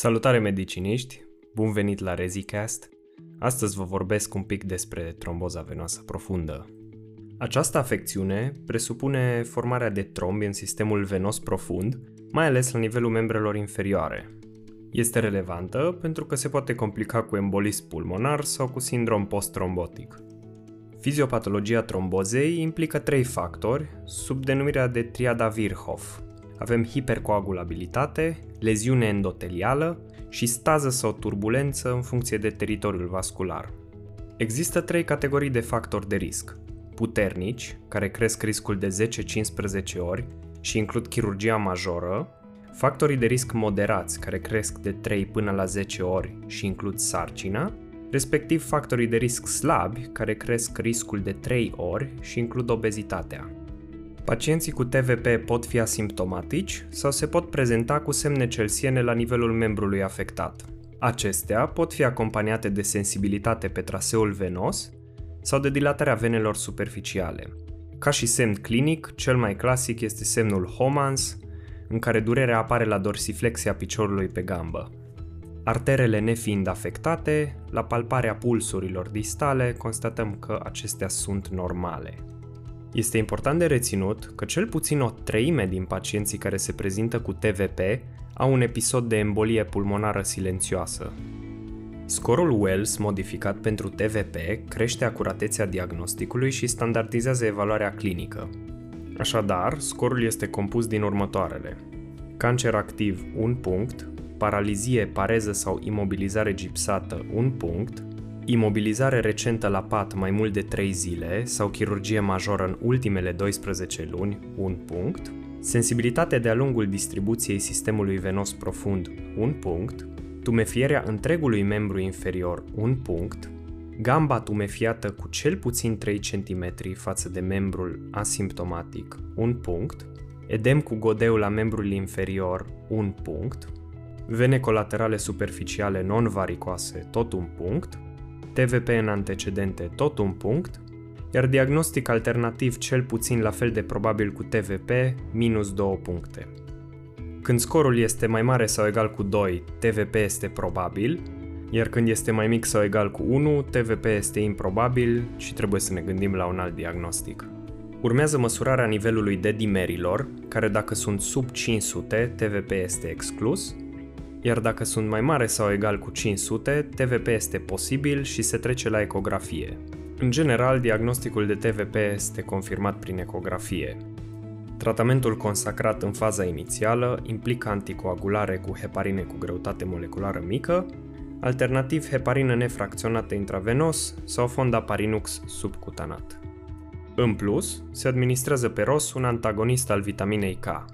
Salutare mediciniști, bun venit la ReziCast. Astăzi vă vorbesc un pic despre tromboza venoasă profundă. Această afecțiune presupune formarea de trombi în sistemul venos profund, mai ales la nivelul membrelor inferioare. Este relevantă pentru că se poate complica cu embolism pulmonar sau cu sindrom post-trombotic. Fiziopatologia trombozei implică trei factori sub denumirea de triada Virchow, avem hipercoagulabilitate, leziune endotelială și stază sau turbulență în funcție de teritoriul vascular. Există trei categorii de factori de risc. Puternici, care cresc riscul de 10-15 ori și includ chirurgia majoră, factorii de risc moderați, care cresc de 3 până la 10 ori și includ sarcina, respectiv factorii de risc slabi, care cresc riscul de 3 ori și includ obezitatea. Pacienții cu TVP pot fi asimptomatici sau se pot prezenta cu semne celsiene la nivelul membrului afectat. Acestea pot fi acompaniate de sensibilitate pe traseul venos sau de dilatarea venelor superficiale. Ca și semn clinic, cel mai clasic este semnul Homans, în care durerea apare la dorsiflexia piciorului pe gambă. Arterele nefiind afectate, la palparea pulsurilor distale constatăm că acestea sunt normale. Este important de reținut că cel puțin o treime din pacienții care se prezintă cu TVP au un episod de embolie pulmonară silențioasă. Scorul Wells modificat pentru TVP crește acuratețea diagnosticului și standardizează evaluarea clinică. Așadar, scorul este compus din următoarele. Cancer activ 1 punct, paralizie, pareză sau imobilizare gipsată 1 punct, imobilizare recentă la pat mai mult de 3 zile sau chirurgie majoră în ultimele 12 luni, un punct, sensibilitate de-a lungul distribuției sistemului venos profund, un punct, tumefierea întregului membru inferior, un punct, gamba tumefiată cu cel puțin 3 cm față de membrul asimptomatic, un punct, edem cu godeu la membrul inferior, un punct, vene colaterale superficiale non-varicoase, tot un punct, TVP în antecedente tot un punct, iar diagnostic alternativ cel puțin la fel de probabil cu TVP, minus 2 puncte. Când scorul este mai mare sau egal cu 2, TVP este probabil, iar când este mai mic sau egal cu 1, TVP este improbabil și trebuie să ne gândim la un alt diagnostic. Urmează măsurarea nivelului de dimerilor, care dacă sunt sub 500, TVP este exclus, iar dacă sunt mai mare sau egal cu 500, TVP este posibil și se trece la ecografie. În general, diagnosticul de TVP este confirmat prin ecografie. Tratamentul consacrat în faza inițială implică anticoagulare cu heparine cu greutate moleculară mică, alternativ heparină nefracționată intravenos sau fondaparinux subcutanat. În plus, se administrează pe ROS un antagonist al vitaminei K,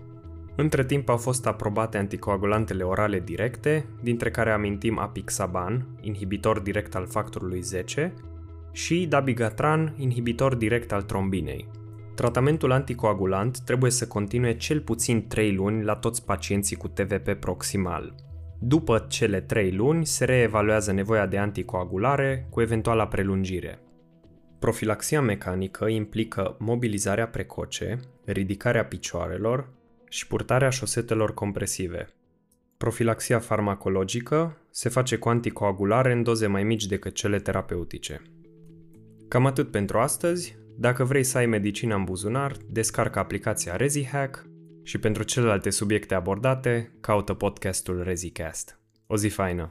între timp au fost aprobate anticoagulantele orale directe, dintre care amintim apixaban, inhibitor direct al factorului 10, și dabigatran, inhibitor direct al trombinei. Tratamentul anticoagulant trebuie să continue cel puțin 3 luni la toți pacienții cu TVP proximal. După cele 3 luni se reevaluează nevoia de anticoagulare cu eventuala prelungire. Profilaxia mecanică implică mobilizarea precoce, ridicarea picioarelor, și purtarea șosetelor compresive. Profilaxia farmacologică se face cu anticoagulare în doze mai mici decât cele terapeutice. Cam atât pentru astăzi. Dacă vrei să ai medicina în buzunar, descarcă aplicația ReziHack și pentru celelalte subiecte abordate, caută podcastul ReziCast. O zi faină!